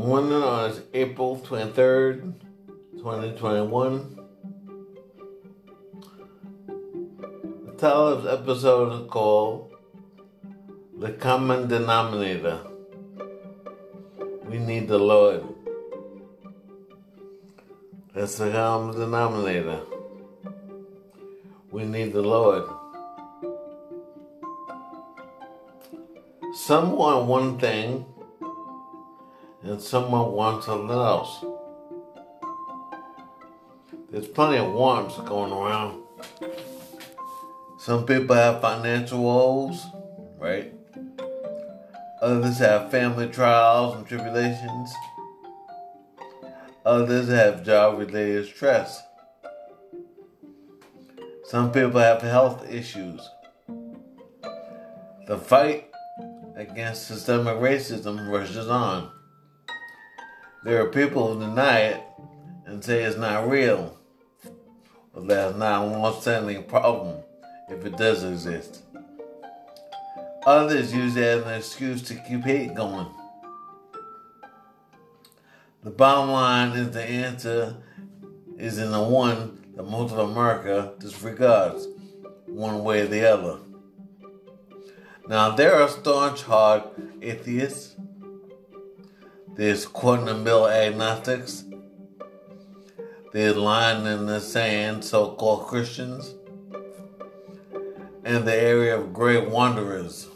morning on April 23rd, 2021. The title of the episode is called The Common Denominator. We need the Lord. That's the common denominator. We need the Lord. Some want one thing, and someone wants something else. There's plenty of wants going around. Some people have financial woes, right? Others have family trials and tribulations. Others have job related stress. Some people have health issues. The fight against systemic racism rushes on. There are people who deny it and say it's not real. But that's not a long-standing problem if it does exist. Others use it as an excuse to keep hate going. The bottom line is the answer is in the one that most of America disregards, one way or the other. Now, there are staunch hard atheists, there's the middle agnostics, there's lying in the sand so called Christians, and the area of great wanderers.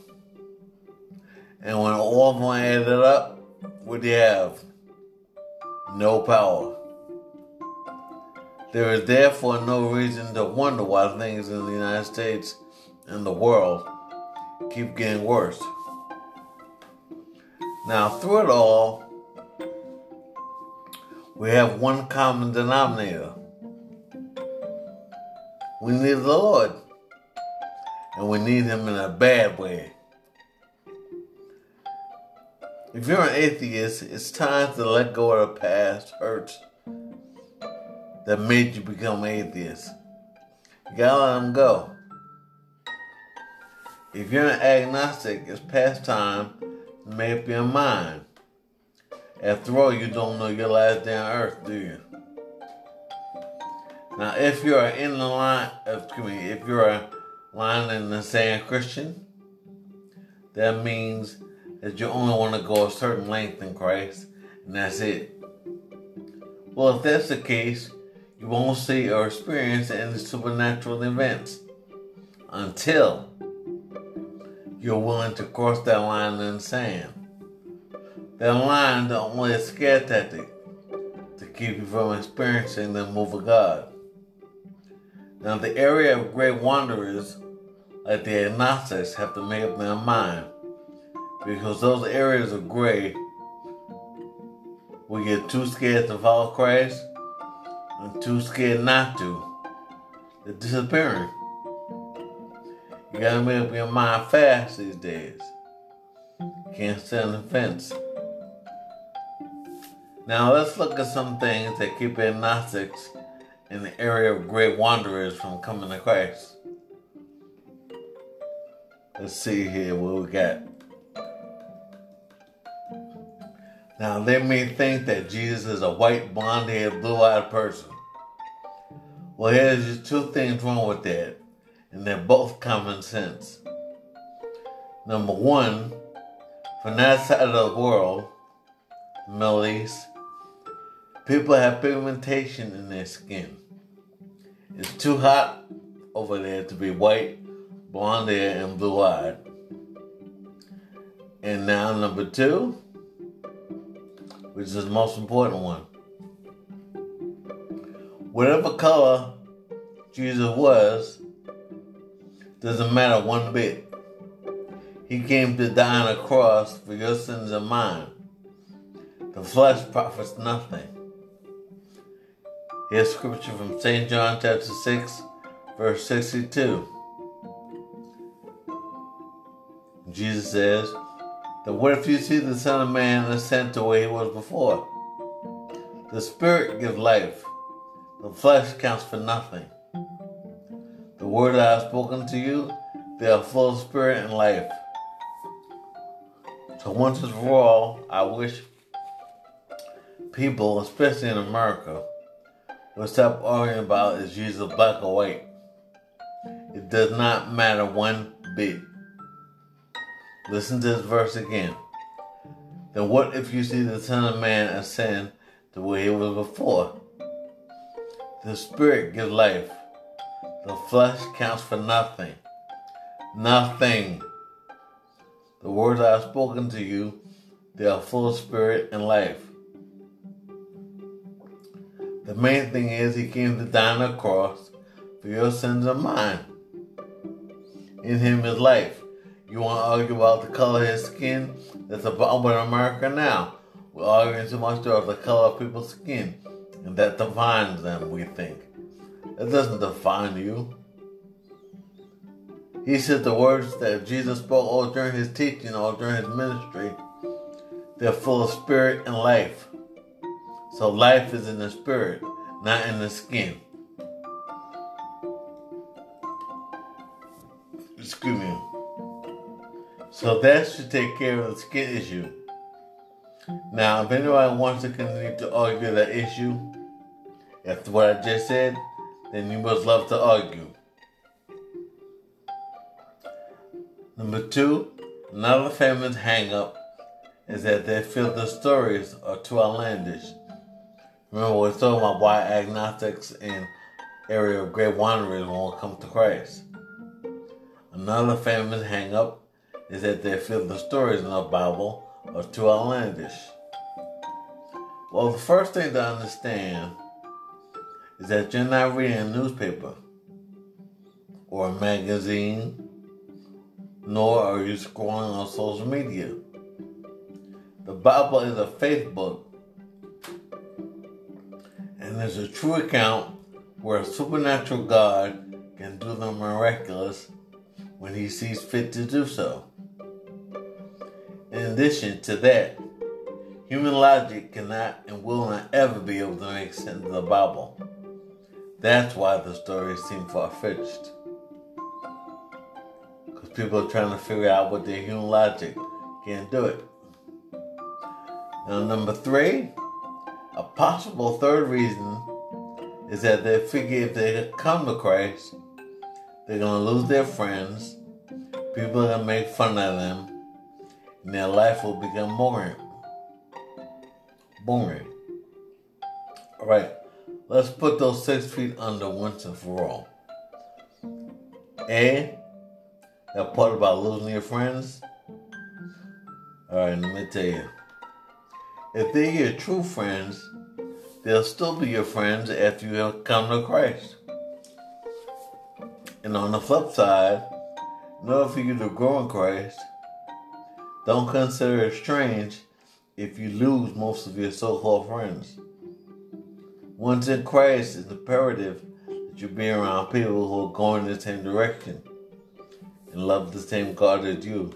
And when all of them added up, what do you have? No power. There is therefore no reason to wonder why things in the United States and the world keep getting worse. Now, through it all, we have one common denominator. We need the Lord, and we need Him in a bad way. If you're an atheist, it's time to let go of the past hurts that made you become atheist. You gotta let them go. If you're an agnostic, it's past time to make up your mind. After all, you don't know your last day on earth, do you? Now, if you're in the line, uh, excuse me, if you're a line in the sand Christian, that means that you only want to go a certain length in Christ, and that's it. Well, if that's the case, you won't see or experience any supernatural events until you're willing to cross that line in the sand. That line is only a scare tactic to keep you from experiencing the move of God. Now, the area of great wanderers, like the agnostics, have to make up their mind because those areas of gray, we get too scared to follow Christ and too scared not to. They're disappearing. You gotta make up your mind fast these days. Can't stand the fence. Now let's look at some things that keep agnostics in the area of great wanderers from coming to Christ. Let's see here what we got. Now, they may think that Jesus is a white, blonde haired, blue eyed person. Well, here's two things wrong with that, and they're both common sense. Number one, from that side of the world, Middle East, people have pigmentation in their skin. It's too hot over there to be white, blonde hair, and blue eyed. And now, number two, which is the most important one. Whatever color Jesus was, doesn't matter one bit. He came to die on a cross for your sins and mine. The flesh profits nothing. Here's scripture from St. John chapter 6, verse 62. Jesus says, then what if you see the Son of Man ascend to where he was before? The Spirit gives life. The flesh counts for nothing. The word I have spoken to you, they are full of spirit and life. So once and for all, I wish people, especially in America, will stop arguing about is use Jesus black or white. It does not matter one bit. Listen to this verse again. Then what if you see the Son of Man ascend to where he was before? The Spirit gives life. The flesh counts for nothing. Nothing. The words I have spoken to you, they are full of spirit and life. The main thing is he came to die on the cross for your sins and mine. In him is life. You want to argue about the color of his skin? That's a problem in America now. We're arguing too much about the color of people's skin, and that defines them, we think. That doesn't define you. He said the words that Jesus spoke all during his teaching, all during his ministry, they're full of spirit and life. So life is in the spirit, not in the skin. Excuse me. So that should take care of the skin issue. Now, if anybody wants to continue to argue that issue, after what I just said, then you must love to argue. Number two, another famous hang-up is that they feel the stories are too outlandish. Remember, we're talking about why agnostics and area of great wanderers won't come to Christ. Another famous hang-up is that they feel the stories in the Bible are too outlandish. Well, the first thing to understand is that you're not reading a newspaper or a magazine nor are you scrolling on social media. The Bible is a faith book, and it's a true account where a supernatural God can do the miraculous when he sees fit to do so. In addition to that, human logic cannot and will not ever be able to make sense of the Bible. That's why the stories seem far fetched Because people are trying to figure out what their human logic can't do it. Now, number three, a possible third reason is that they figure if they come to Christ, they're going to lose their friends, people are going to make fun of them, and their life will become boring. Boring. All right, let's put those six feet under once and for all. A, that part about losing your friends? Alright, let me tell you. If they're your true friends, they'll still be your friends after you have come to Christ. And on the flip side, in order for you to grow in Christ, don't consider it strange if you lose most of your so called friends. Once in Christ, it's imperative that you be around people who are going in the same direction and love the same God as you.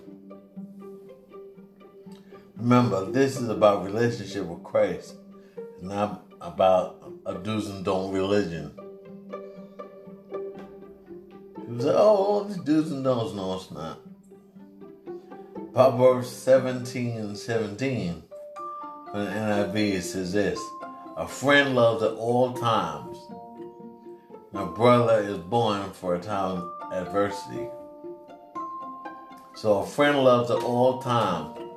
Remember, this is about relationship with Christ. Not about a do's and don't religion. People say, oh, these do's and don'ts. No, it's not. Proverbs 17 and 17 from the NIV says this A friend loves at all times. My brother is born for a time of adversity. So a friend loves at all times.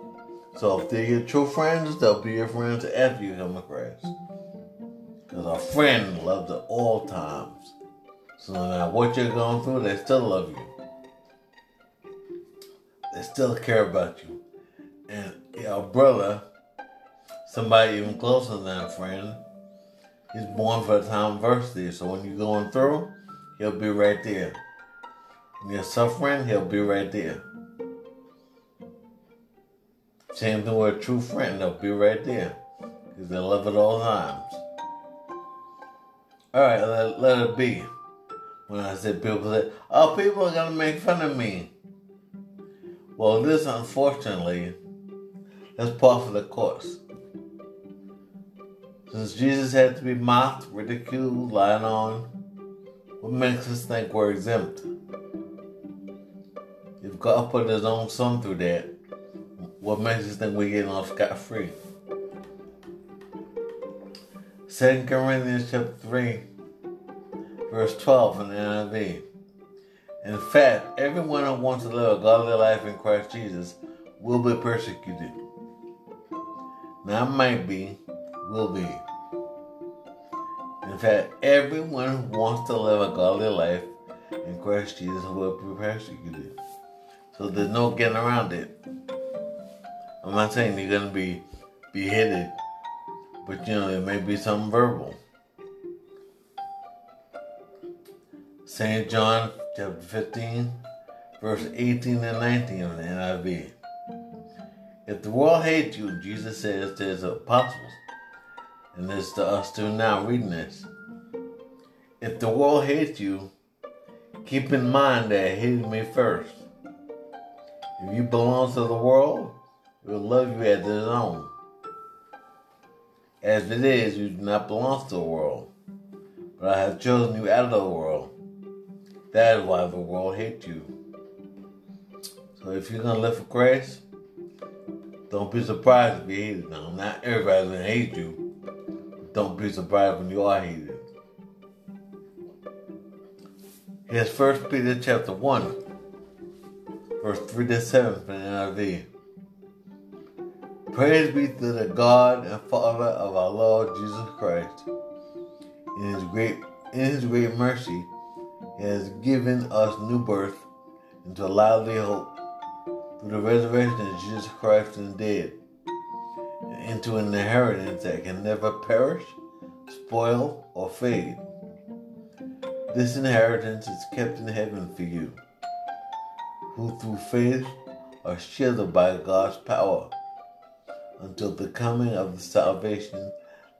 So if they're your true friends, they'll be your friends after you come Christ. Because a friend loves at all times. So no matter what you're going through, they still love you. They still care about you. And your brother, somebody even closer than a friend, he's born for a time of adversity. So when you're going through, he'll be right there. When you're suffering, he'll be right there. Same thing with a true friend, they'll be right there. Because they love at all times. Alright, let, let it be. When I said people say, oh, people are going to make fun of me. Well, this, unfortunately, that's part of the course. Since Jesus had to be mocked, ridiculed, lied on, what makes us think we're exempt? If God put his own son through that, what us think we're getting off scot free? 2 Corinthians chapter 3, verse 12 in the NIV. In fact, everyone who wants to live a godly life in Christ Jesus will be persecuted. Now, might be, will be. In fact, everyone who wants to live a godly life in Christ Jesus will be persecuted. So there's no getting around it. I'm not saying you're going to be beheaded, but you know, it may be something verbal. St. John chapter 15, verse 18 and 19 of the NIV. If the world hates you, Jesus says to his apostles, and this to us too now reading this. If the world hates you, keep in mind that it hated me first. If you belong to the world, will love you as its own. As it is, you do not belong to the world, but I have chosen you out of the world. That is why the world hates you. So if you're gonna live for Christ, don't be surprised if you hate it. Now, not everybody's gonna hate you, don't be surprised when you are hated. Here's First Peter chapter 1, verse 3 to 7 from the NIV. Praise be to the God and Father of our Lord Jesus Christ. In his great in his great mercy, he has given us new birth into a lively hope through the resurrection of Jesus Christ from the dead into an inheritance that can never perish, spoil, or fade. This inheritance is kept in heaven for you, who through faith are shielded by God's power until the coming of the salvation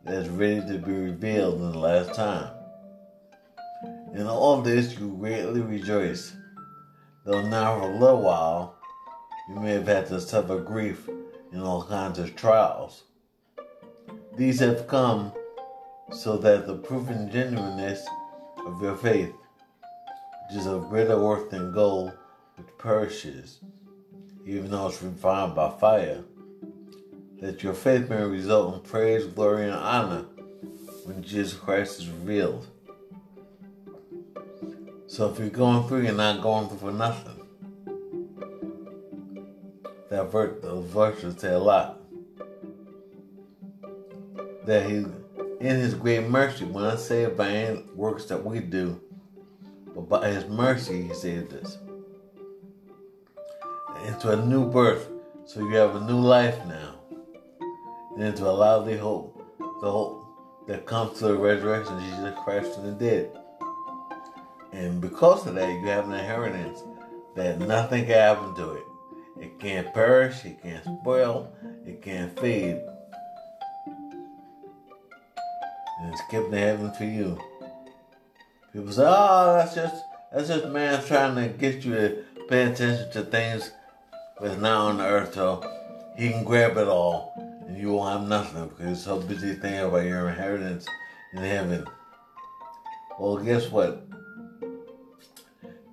that is ready to be revealed in the last time. In all this you greatly rejoice, though now for a little while you may have had to suffer grief in all kinds of trials. These have come so that the proven genuineness of your faith, which is of greater worth than gold, which perishes, even though it's refined by fire, that your faith may result in praise, glory, and honor when Jesus Christ is revealed. So if you're going through, you're not going through for nothing that verse, those verses say a lot. That he, in his great mercy, when I say by any works that we do, but by his mercy, he said this. Into a new birth, so you have a new life now. And into a lively hope, the hope that comes through the resurrection of Jesus Christ from the dead. And because of that, you have an inheritance that nothing can happen to it. It can't perish, it can't spoil, it can't fade. And it's kept in heaven for you. People say, oh, that's just that's just man trying to get you to pay attention to things that's not on the earth so he can grab it all you won't have nothing because you're so busy thinking about your inheritance in heaven. Well, guess what?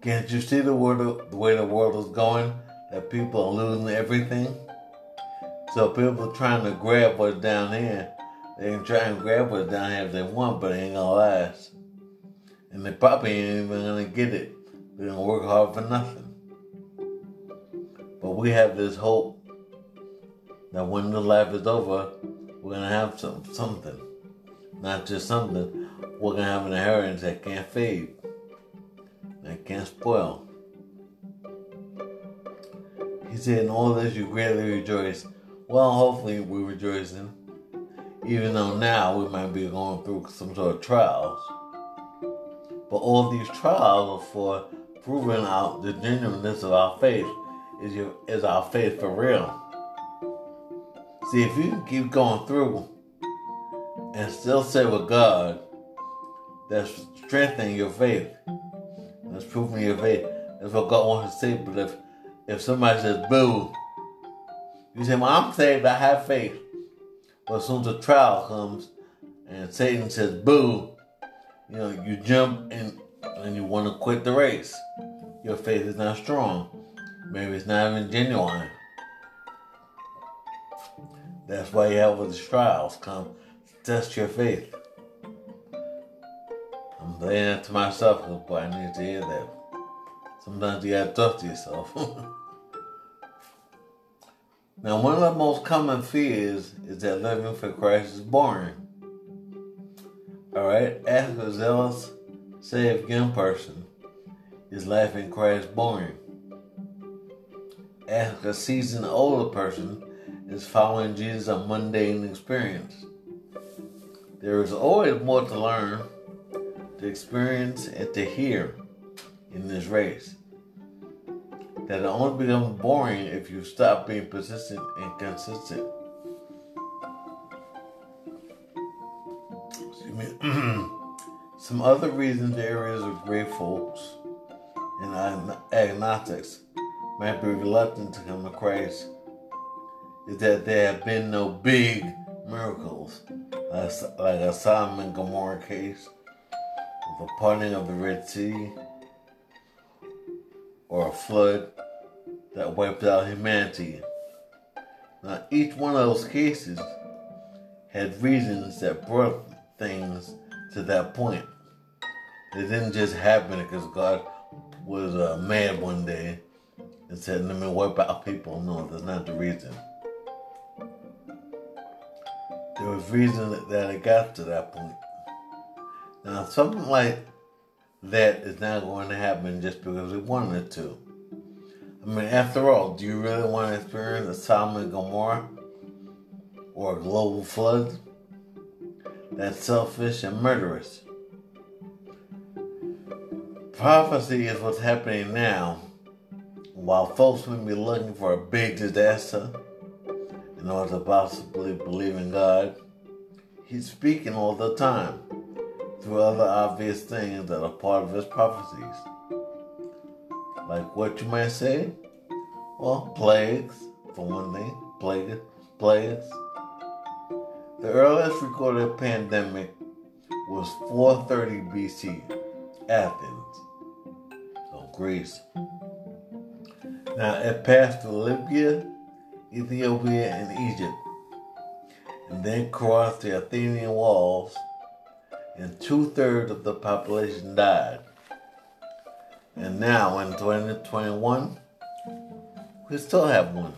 Can't you see the, world, the way the world is going? that people are losing everything. So people are trying to grab what's down here. They can try and grab what's down here if they want, but it ain't gonna last. And they probably ain't even gonna get it. They're gonna work hard for nothing. But we have this hope that when the life is over, we're gonna have some, something. Not just something, we're gonna have an inheritance that can't fade, that can't spoil. He said, In all this you greatly rejoice. Well, hopefully we're rejoicing. Even though now we might be going through some sort of trials. But all these trials are for proving out the genuineness of our faith. Is your is our faith for real? See, if you keep going through and still say with God, that's strengthening your faith. That's proving your faith. That's what God wants to say. But if if somebody says boo, you say, well, I'm saved, I have faith. But as soon as a trial comes and Satan says boo, you know, you jump and, and you want to quit the race. Your faith is not strong. Maybe it's not even genuine. That's why you have these trials come test your faith. I'm saying that to myself, but I need to hear that. Sometimes you gotta talk to yourself. now, one of the most common fears is that living for Christ is boring. Alright, ask a zealous, saved young person, is life in Christ boring? Ask a seasoned older person, is following Jesus a mundane experience? There is always more to learn, to experience, and to hear in this race. That it only becomes boring if you stop being persistent and consistent. Some other reasons areas of great folks and agnostics might be reluctant to come to Christ is that there have been no big miracles, like a Sodom and Gomorrah case, the parting of the Red Sea, or a flood that wiped out humanity. Now, each one of those cases had reasons that brought things to that point. It didn't just happen because God was uh, mad one day and said, let me wipe out people. No, that's not the reason. There was reason that it got to that point. Now, something like that is not going to happen just because we wanted to. I mean, after all, do you really want to experience a Sodom and Gomorrah or a global flood? That's selfish and murderous. Prophecy is what's happening now, while folks may be looking for a big disaster in order to possibly believe in God. He's speaking all the time through other obvious things that are part of his prophecies. Like what you might say? Well, plagues, for one thing. Plagues. Plagues. The earliest recorded pandemic was 430 BC, Athens, so Greece. Now it passed through Libya, Ethiopia, and Egypt, and then crossed the Athenian walls, and two thirds of the population died. And now in 2021, we still have one.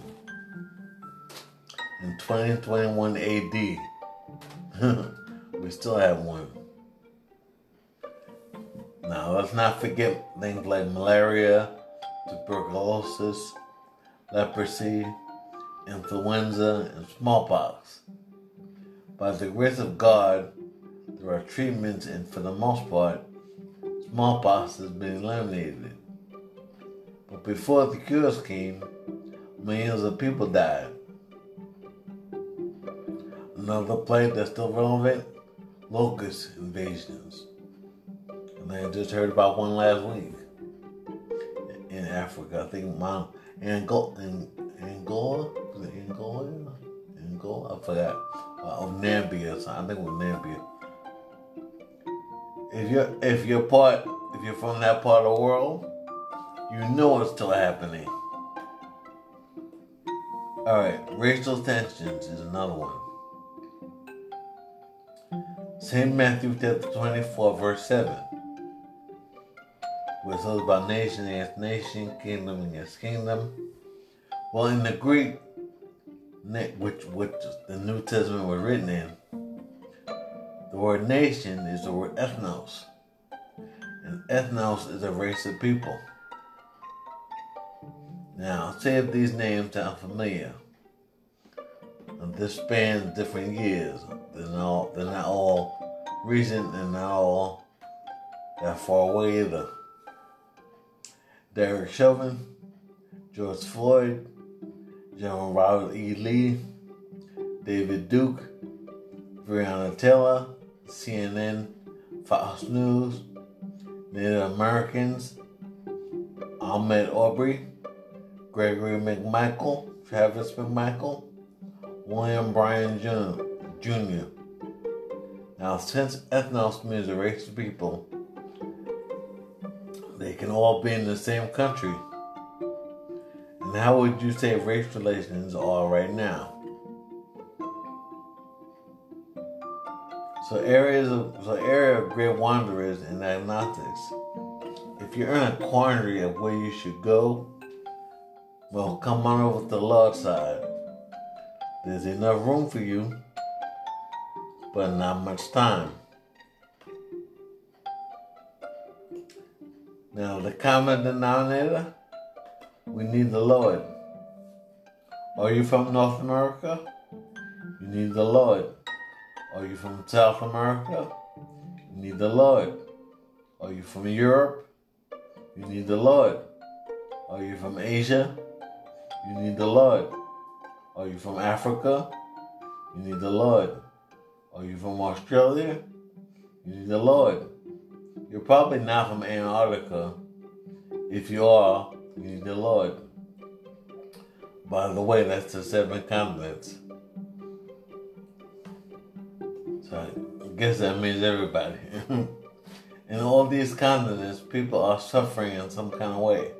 In 2021 AD, we still have one. Now, let's not forget things like malaria, tuberculosis, leprosy, influenza, and smallpox. By the grace of God, there are treatments, and for the most part, smallpox has been eliminated. But before the cures came, millions of people died. Another plague that's still relevant locust invasions. And I just heard about one last week in Africa. I think Mount Angola, Angola, Angola, Angola. I forgot. Uh, of Namibia, I think it was Namibia. If you're if you're part if you're from that part of the world, you know it's still happening. All right, racial tensions is another one. St. Matthew chapter 24, verse 7. Where it says about nation against nation, kingdom against kingdom. Well, in the Greek, which, which the New Testament was written in, the word nation is the word ethnos. And ethnos is a race of people. Now, say if these names sound familiar. And this spans different years. They're not, they're not all recent and not all that far away either. Derek Chauvin, George Floyd, General Robert E. Lee, David Duke, Breonna Taylor, CNN, Fox News, Native Americans, Ahmaud Arbery, Gregory McMichael, Travis McMichael, William Bryan Jr. Now, since ethnos means a race of people, they can all be in the same country. And how would you say race relations are right now? So areas of so area of great wanderers and agnostics. If you're in a quandary of where you should go, well, come on over to the Lord's side. There's enough room for you, but not much time. Now, the common denominator, we need the Lord. Are you from North America? You need the Lord. Are you from South America? You need the Lord. Are you from Europe? You need the Lord. Are you from Asia? You need the Lord. Are you from Africa? You need the Lord. Are you from Australia? You need the Lord. You're probably not from Antarctica. If you are, the Lord. By the way, that's the seven continents. So I guess that means everybody. in all these continents, people are suffering in some kind of way.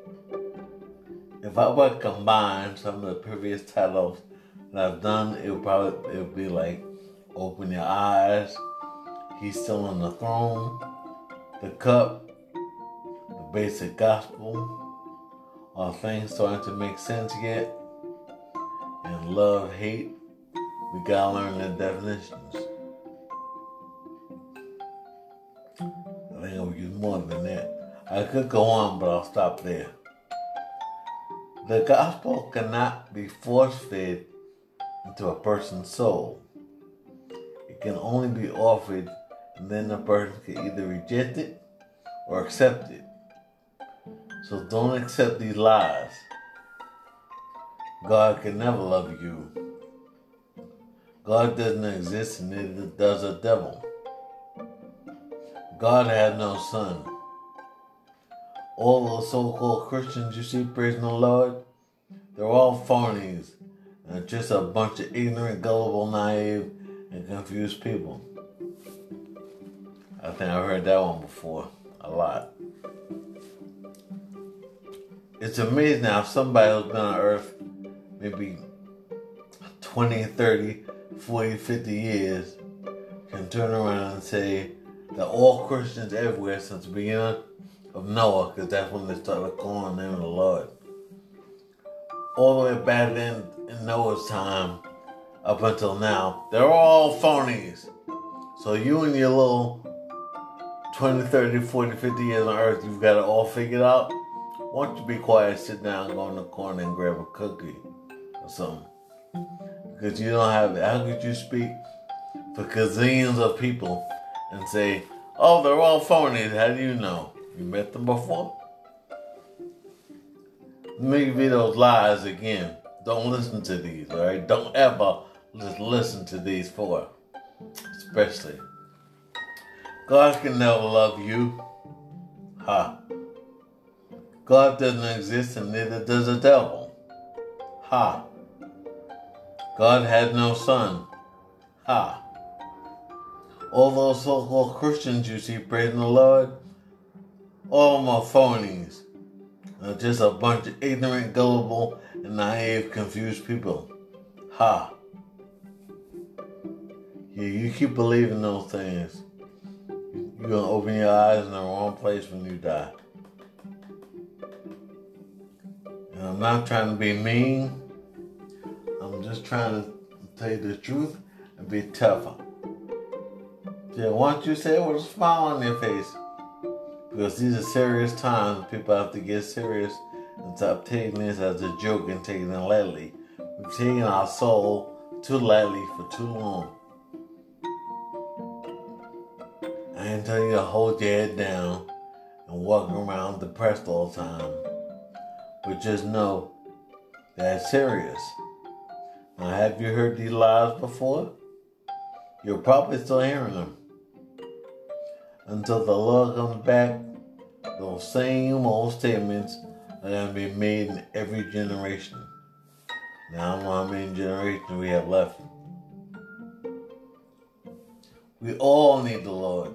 If I were to combine some of the previous titles that I've done, it would probably it would be like Open Your Eyes, He's Still on the Throne, The Cup, The Basic Gospel, Are Things Starting to Make Sense Yet? And Love, Hate, we gotta learn the definitions. I think I'll use more than that. I could go on, but I'll stop there. The gospel cannot be force fed into a person's soul. It can only be offered, and then the person can either reject it or accept it. So don't accept these lies. God can never love you. God doesn't exist, and neither does a devil. God had no son. All those so-called Christians you see praising the Lord, they're all phonies and just a bunch of ignorant, gullible, naive, and confused people. I think I've heard that one before a lot. It's amazing how somebody who's been on earth maybe 20, 30, 40, 50 years can turn around and say, that all Christians everywhere since the beginning of Noah, because that's when they started calling the name of the Lord. All the way back then in Noah's time up until now, they're all phonies. So you and your little 20, 30, 40, 50 years on earth, you've got it all figured out. Why don't you be quiet, sit down, go in the corner and grab a cookie or something? Because you don't have. How could you speak for gazillions of people and say, oh, they're all phonies. How do you know? You met them before? You those lies again. Don't listen to these, all right? Don't ever just listen to these four, especially. God can never love you. Ha. God doesn't exist and neither does the devil. Ha. God had no son. Ha all those so-called Christians you see praising the Lord, all are phonies. They're just a bunch of ignorant, gullible, and naive, confused people. Ha. Yeah, you keep believing those things. You're gonna open your eyes in the wrong place when you die. And I'm not trying to be mean. I'm just trying to tell you the truth and be tougher. Yeah, once you say it with a smile on your face? Because these are serious times. People have to get serious and stop taking this as a joke and taking it lightly. We've taken our soul too lightly for too long. I ain't telling you to hold your head down and walk around depressed all the time. But just know that it's serious. Now, have you heard these lies before? You're probably still hearing them until the Lord comes back, those same old statements are going to be made in every generation. Now, I don't know how many generations we have left. We all need the Lord.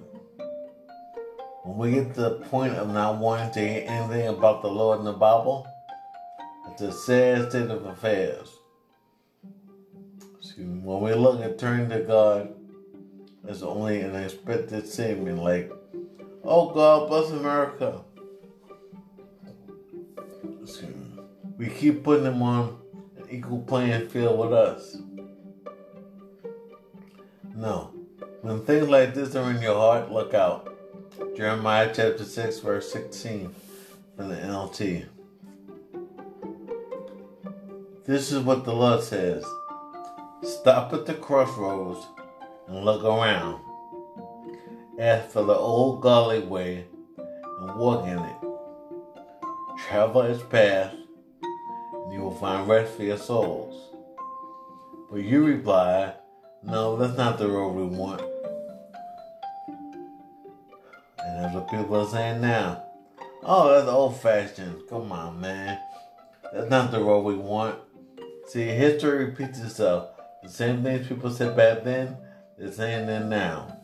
When we get to the point of not wanting to hear anything about the Lord in the Bible, it's a sad state of affairs. Excuse me. When we look at turning to God, as only an expected statement like, oh God bless America. We keep putting them on an equal playing field with us. No. When things like this are in your heart, look out. Jeremiah chapter 6, verse 16 from the NLT. This is what the Lord says Stop at the crossroads and look around. Ask for the old gully way and walk in it. Travel its path, and you will find rest for your souls. But you reply, No, that's not the road we want. And that's what people are saying now. Oh, that's old fashioned. Come on, man. That's not the road we want. See, history repeats itself. The same things people said back then, they're saying them now.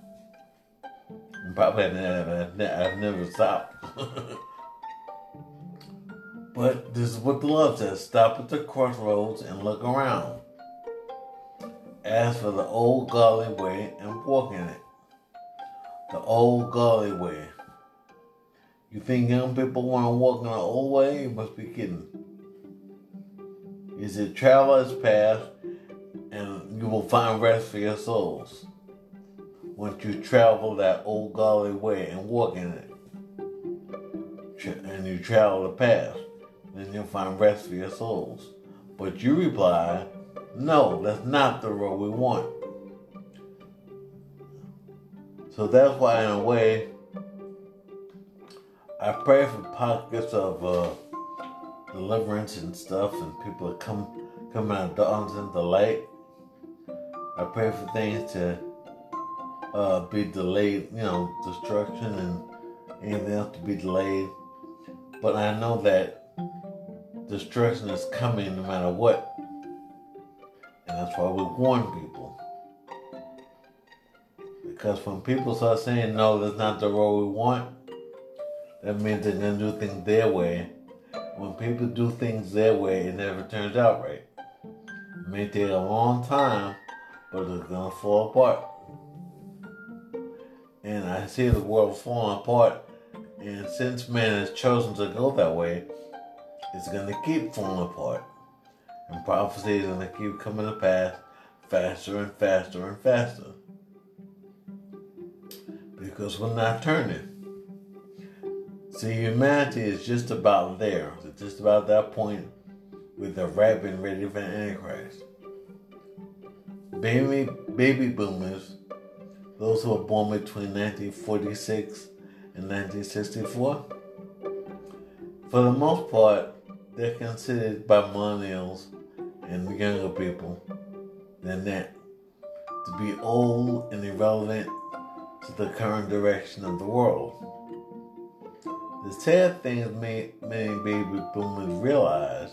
Probably I've never, I've never stopped. but this is what the Lord says stop at the crossroads and look around. Ask for the old godly way and walk in it. The old godly way. You think young people want to walk in the old way? You must be kidding. Is it traveler's path and you will find rest for your souls once you travel that old godly way and walk in it. And you travel the path, then you'll find rest for your souls. But you reply, no, that's not the road we want. So that's why, in a way, I pray for pockets of uh, deliverance and stuff, and people come come out of darkness into light. I pray for things to uh, be delayed, you know, destruction and anything else to be delayed. But I know that destruction is coming no matter what. And that's why we warn people. Because when people start saying, no, that's not the road we want, that means they're going to do things their way. When people do things their way, it never turns out right. It may take a long time, but it's to fall apart. And I see the world falling apart. And since man has chosen to go that way, it's to keep falling apart. And prophecy is to keep coming to pass faster and faster and faster. Because we're not turning. See, humanity is just about there. It's just about that point with the rapid ready for the Antichrist. Baby, baby boomers those who were born between 1946 and 1964. For the most part, they're considered by millennials and younger people than that to be old and irrelevant to the current direction of the world. The sad thing many, many baby boomers realize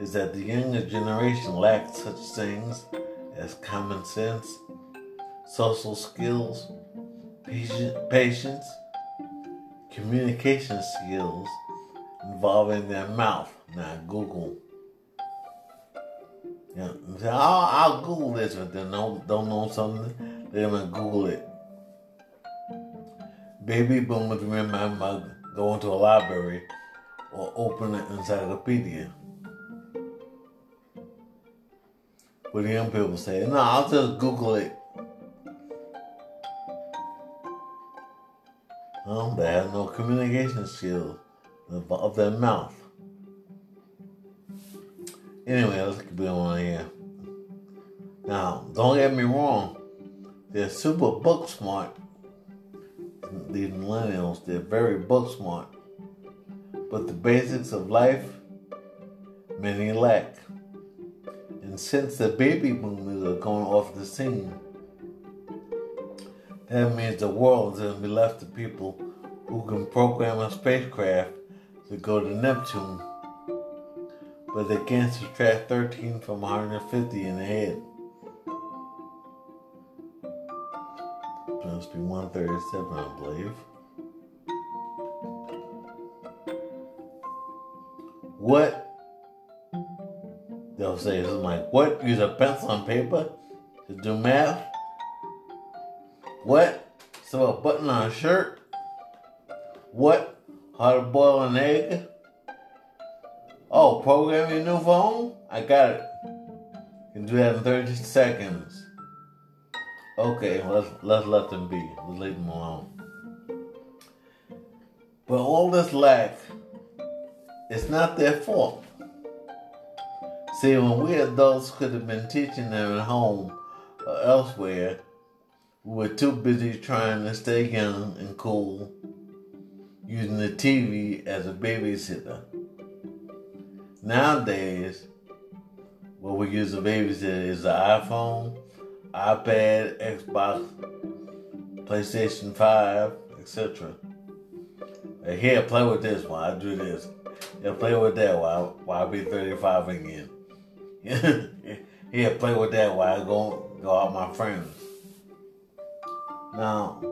is that the younger generation lacks such things as common sense social skills, patience, communication skills involving their mouth, Now Google. Yeah, I'll, oh, I'll Google this, but they don't, don't know something, they're gonna Google it. Baby boomers remember my mother going to a library or open an encyclopedia. But the young people say, no, I'll just Google it. Well, they have no communication skills of their mouth. Anyway, let's keep going here. Now, don't get me wrong, they're super book smart. These millennials, they're very book smart. But the basics of life, many lack. And since the baby boomers are going off the scene, that means the world is going to be left to people who can program a spacecraft to go to Neptune, but they can't subtract 13 from 150 in the head. Must be 137, I believe. What? They'll say something like, what? Use a pencil and paper to do math? What? So a button on a shirt? What? How to boil an egg? Oh, program your new phone? I got it. You can do that in 30 seconds. Okay, let's let's let them be. Let's leave them alone. But all this lack, it's not their fault. See, when we adults could have been teaching them at home or elsewhere, we were too busy trying to stay young and cool, using the TV as a babysitter. Nowadays, what we use a babysitter is the iPhone, iPad, Xbox, PlayStation 5, etc. And Here, play with this while I do this. Yeah, play with that while, while I be 35 again. Here, play with that while I go, go out my friends. Now,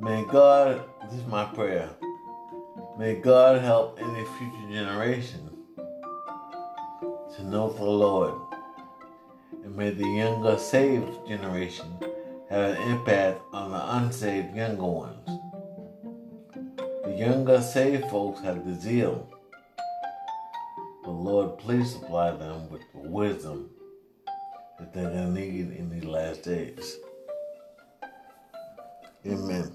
may God, this is my prayer, may God help any future generation to know the Lord. And may the younger saved generation have an impact on the unsaved younger ones. The younger saved folks have the zeal. But Lord, please supply them with the wisdom that they're going to need in these last days. Amen.